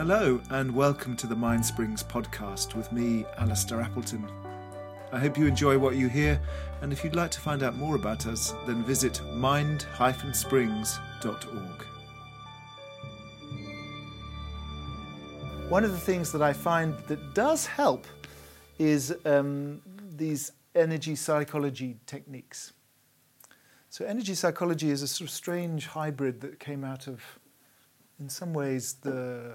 Hello, and welcome to the Mind Springs podcast with me, Alistair Appleton. I hope you enjoy what you hear, and if you'd like to find out more about us, then visit mind-springs.org. One of the things that I find that does help is um, these energy psychology techniques. So, energy psychology is a sort of strange hybrid that came out of, in some ways, the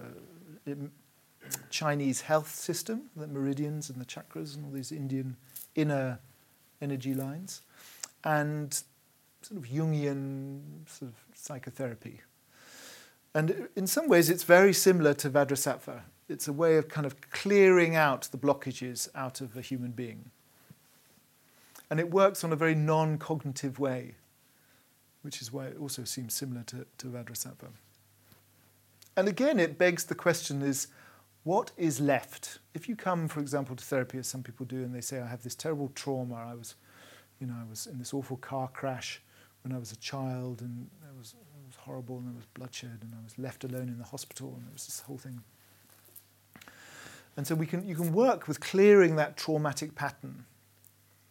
Chinese health system, the meridians and the chakras and all these Indian inner energy lines, and sort of Jungian sort of psychotherapy. And in some ways, it's very similar to Vajrasattva. It's a way of kind of clearing out the blockages out of a human being. And it works on a very non cognitive way, which is why it also seems similar to, to Vajrasattva. And again, it begs the question is what is left? If you come, for example, to therapy, as some people do, and they say, I have this terrible trauma, I was, you know, I was in this awful car crash when I was a child, and it was, it was horrible, and there was bloodshed, and I was left alone in the hospital, and there was this whole thing. And so we can, you can work with clearing that traumatic pattern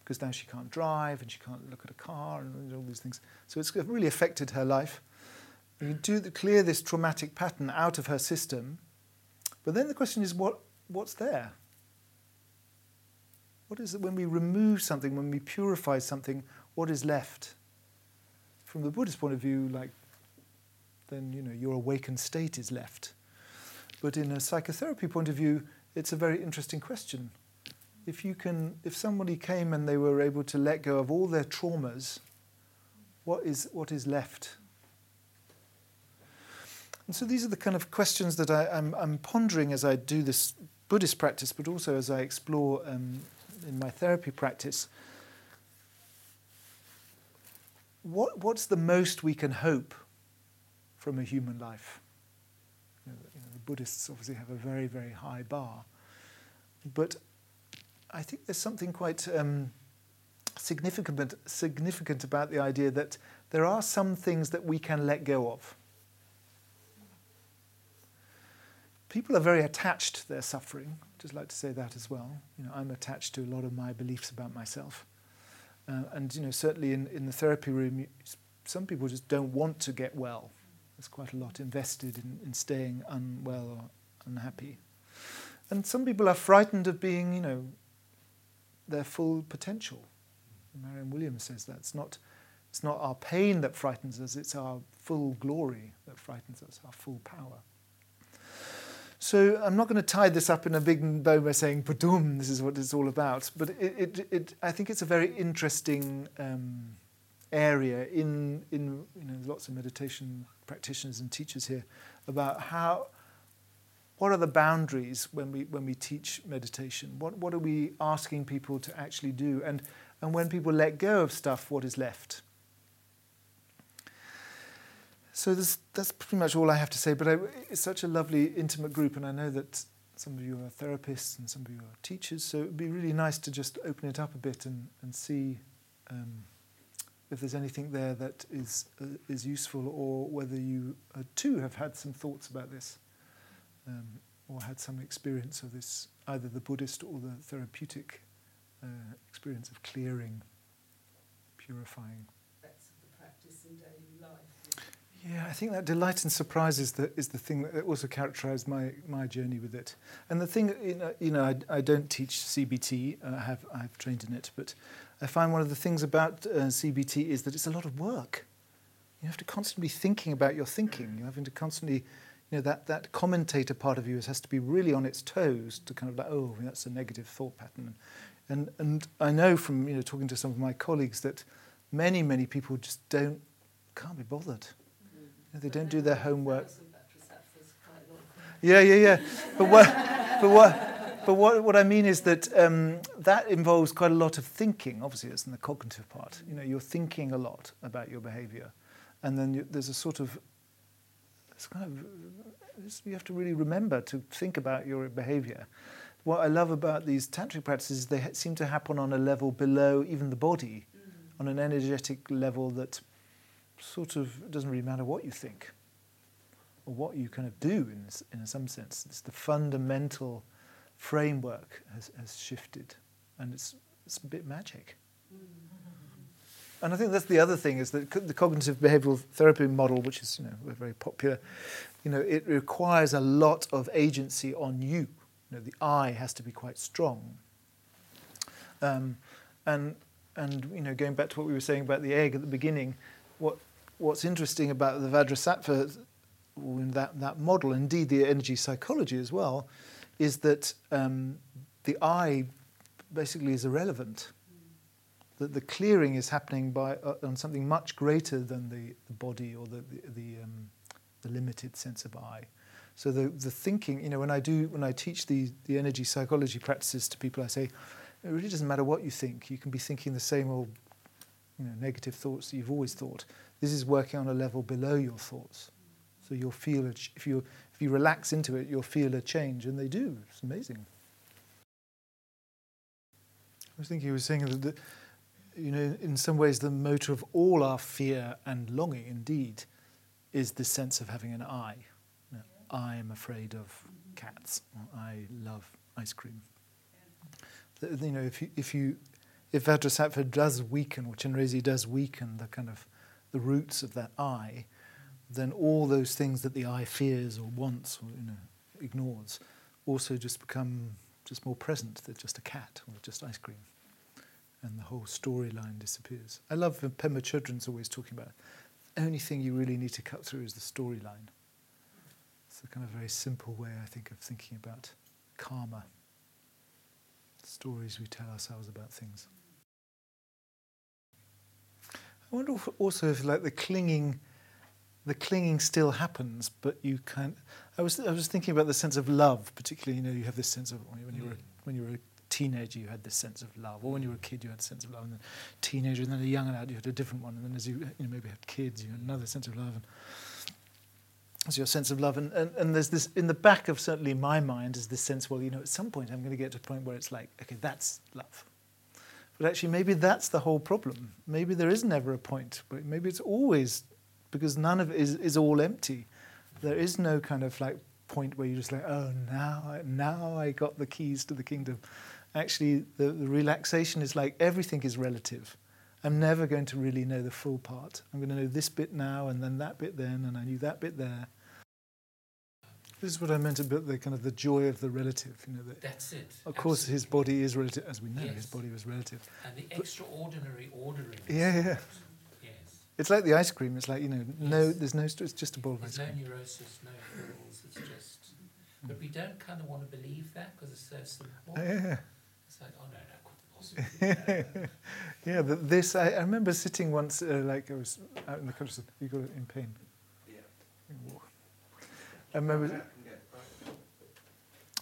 because now she can't drive and she can't look at a car and all these things. So it's really affected her life. You do the, clear this traumatic pattern out of her system, but then the question is what, what's there? What is it when we remove something, when we purify something, what is left? From the Buddhist point of view, like, then, you know, your awakened state is left. But in a psychotherapy point of view, it's a very interesting question. If you can, if somebody came and they were able to let go of all their traumas, what is, what is left? And so these are the kind of questions that I, am pondering as I do this Buddhist practice, but also as I explore um, in my therapy practice. What, what's the most we can hope from a human life? You know, you know, the Buddhists obviously have a very, very high bar. But I think there's something quite um, significant, significant about the idea that there are some things that we can let go of. People are very attached to their suffering. Just like to say that as well. You know, I'm attached to a lot of my beliefs about myself. Uh, and you know, certainly in, in the therapy room, some people just don't want to get well. There's quite a lot invested in, in staying unwell or unhappy. And some people are frightened of being, you know, their full potential. Marion Williams says that. It's not, it's not our pain that frightens us, it's our full glory that frightens us, our full power. So I'm not going to tie this up in a big bow by saying, "Padum, this is what it's all about." But it, it, it I think it's a very interesting um, area in in you know lots of meditation practitioners and teachers here about how what are the boundaries when we when we teach meditation? What what are we asking people to actually do? And and when people let go of stuff, what is left? So that's pretty much all I have to say. But I, it's such a lovely, intimate group, and I know that some of you are therapists and some of you are teachers. So it'd be really nice to just open it up a bit and, and see um, if there's anything there that is uh, is useful, or whether you uh, too have had some thoughts about this, um, or had some experience of this, either the Buddhist or the therapeutic uh, experience of clearing, purifying. Yeah, I think that delight and surprise is the, is the thing that also characterized my, my journey with it. And the thing, you know, you know I, I don't teach CBT, uh, I have, I have trained in it, but I find one of the things about uh, CBT is that it's a lot of work. You have to constantly be thinking about your thinking. You're having to constantly, you know, that, that commentator part of you has to be really on its toes to kind of like, oh, that's a negative thought pattern. And, and I know from, you know, talking to some of my colleagues that many, many people just don't, can't be bothered they don't do their homework. Yeah, yeah, yeah. But what, but what, but what, what I mean is that um, that involves quite a lot of thinking. Obviously, it's in the cognitive part. You know, you're thinking a lot about your behaviour, and then you, there's a sort of, it's kind of, you have to really remember to think about your behaviour. What I love about these tantric practices is they seem to happen on a level below even the body, mm. on an energetic level that sort of, it doesn't really matter what you think. or what you kind of do in, in some sense. It's the fundamental framework has, has shifted, and it's, it's a bit magic. And I think that's the other thing is that the cognitive behavioral therapy model, which is you know very popular, you know, it requires a lot of agency on you. You know, the I has to be quite strong. Um, and and you know, going back to what we were saying about the egg at the beginning, what what's interesting about the Vajrasattva that, that model, indeed the energy psychology as well, is that um, the I basically is irrelevant. That the clearing is happening by, uh, on something much greater than the, the body or the, the, the, um, the limited sense of I. So the, the thinking, you know, when I do, when I teach the, the energy psychology practices to people, I say, it really doesn't matter what you think. You can be thinking the same old, you know, negative thoughts that you've always thought. This is working on a level below your thoughts. So you'll feel, a ch- if, you, if you relax into it, you'll feel a change, and they do. It's amazing. I was thinking, you were saying that, the, you know, in some ways, the motor of all our fear and longing, indeed, is the sense of having an I. You know, I am afraid of cats. I love ice cream. You know, if you, if you if Vajrasattva does weaken, or Chenrezig does weaken the kind of the roots of that I, then all those things that the I fears or wants or you know ignores also just become just more present. They're just a cat or just ice cream, and the whole storyline disappears. I love Pema Chodron's always talking about the only thing you really need to cut through is the storyline. It's a kind of very simple way, I think, of thinking about karma. Stories we tell ourselves about things. I wonder also if, like, the clinging the clinging still happens, but you can't. I was I was thinking about the sense of love, particularly. You know, you have this sense of when you were mm. when you were a teenager, you had this sense of love, or when you were a kid, you had a sense of love, and then teenager, and then a young adult, you had a different one, and then as you you know maybe had kids, you had another sense of love, and so your sense of love, and, and and there's this in the back of certainly my mind is this sense. Well, you know, at some point I'm going to get to a point where it's like, okay, that's love. But actually, maybe that's the whole problem. Maybe there is never a point, maybe it's always because none of it is, is all empty. There is no kind of like point where you're just like, oh, now, now I got the keys to the kingdom. Actually, the, the relaxation is like everything is relative. I'm never going to really know the full part. I'm going to know this bit now and then that bit then, and I knew that bit there. This is what I meant about the kind of the joy of the relative. You know, that, That's it. Of course, his body is relative, as we know. Yes. His body was relative. And the extraordinary ordering. Yeah, yeah. Yes. It's like the ice cream. It's like you know, no, there's no. It's just a bowl of ice cream. No neurosis, no pills. It's just. But we don't kind of want to believe that because it's so simple. Yeah. It's like, oh no, no, yeah, but this I, I remember sitting once, uh, like I was out in the countryside. You got it in pain. Yeah. I remember.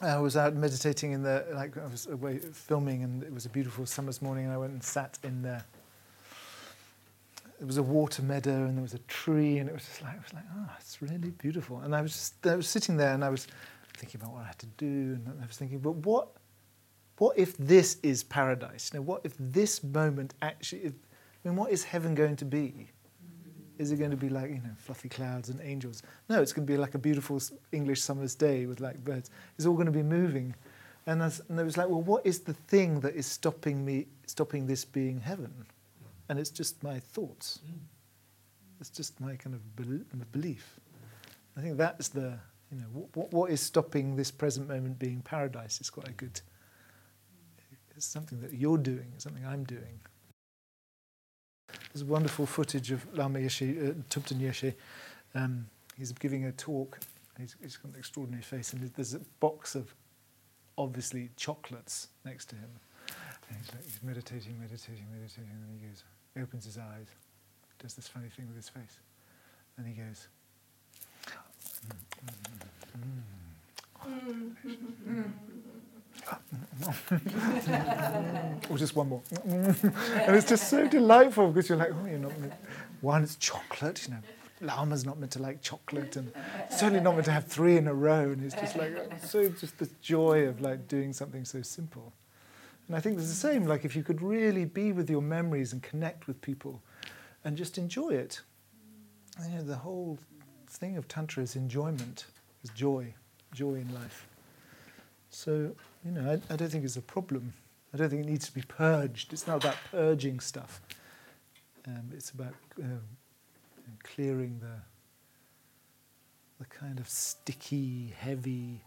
I was out meditating in the like I was away filming, and it was a beautiful summer's morning, and I went and sat in there there was a water meadow and there was a tree and it was just like, it was like, oh, it's really beautiful. And I was just, I was sitting there and I was thinking about what I had to do and I was thinking, but what, what if this is paradise? You know, what if this moment actually, if, I mean, what is heaven going to be? Is it going to be like, you know, fluffy clouds and angels? No, it's going to be like a beautiful English summer's day with like birds. It's all going to be moving. And, and was like, well, what is the thing that is stopping me, stopping this being heaven? and it's just my thoughts. It's just my kind of belief. I think that's the, you know, what, what is stopping this present moment being paradise is quite a good, it's something that you're doing, it's something I'm doing. There's wonderful footage of Lama Yeshe, uh, Thubten Yeshe. Um, he's giving a talk. He's, he's got an extraordinary face, and there's a box of obviously chocolates next to him. And he's, like, he's meditating, meditating, meditating, and then he goes, opens his eyes, does this funny thing with his face, and he goes, mm, mm, mm, or oh, just one more. and it's just so delightful because you're like, oh, you're not meant. One, it's chocolate, you know. Lama's not meant to like chocolate, and certainly not meant to have three in a row. And it's just like uh, so, just the joy of like doing something so simple. And I think it's the same, like if you could really be with your memories and connect with people and just enjoy it. You know, the whole thing of Tantra is enjoyment, is joy, joy in life. So, you know, I, I don't think it's a problem. I don't think it needs to be purged. It's not about purging stuff. Um, it's about uh, clearing the the kind of sticky, heavy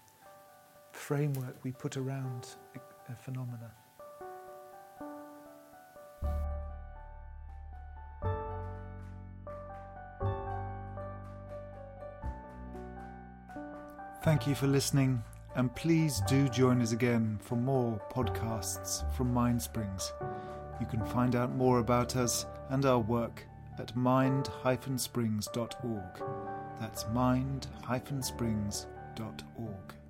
framework we put around a, a phenomena. Thank you for listening, and please do join us again for more podcasts from Mindsprings. You can find out more about us and our work at mind-springs.org. That's mind-springs.org.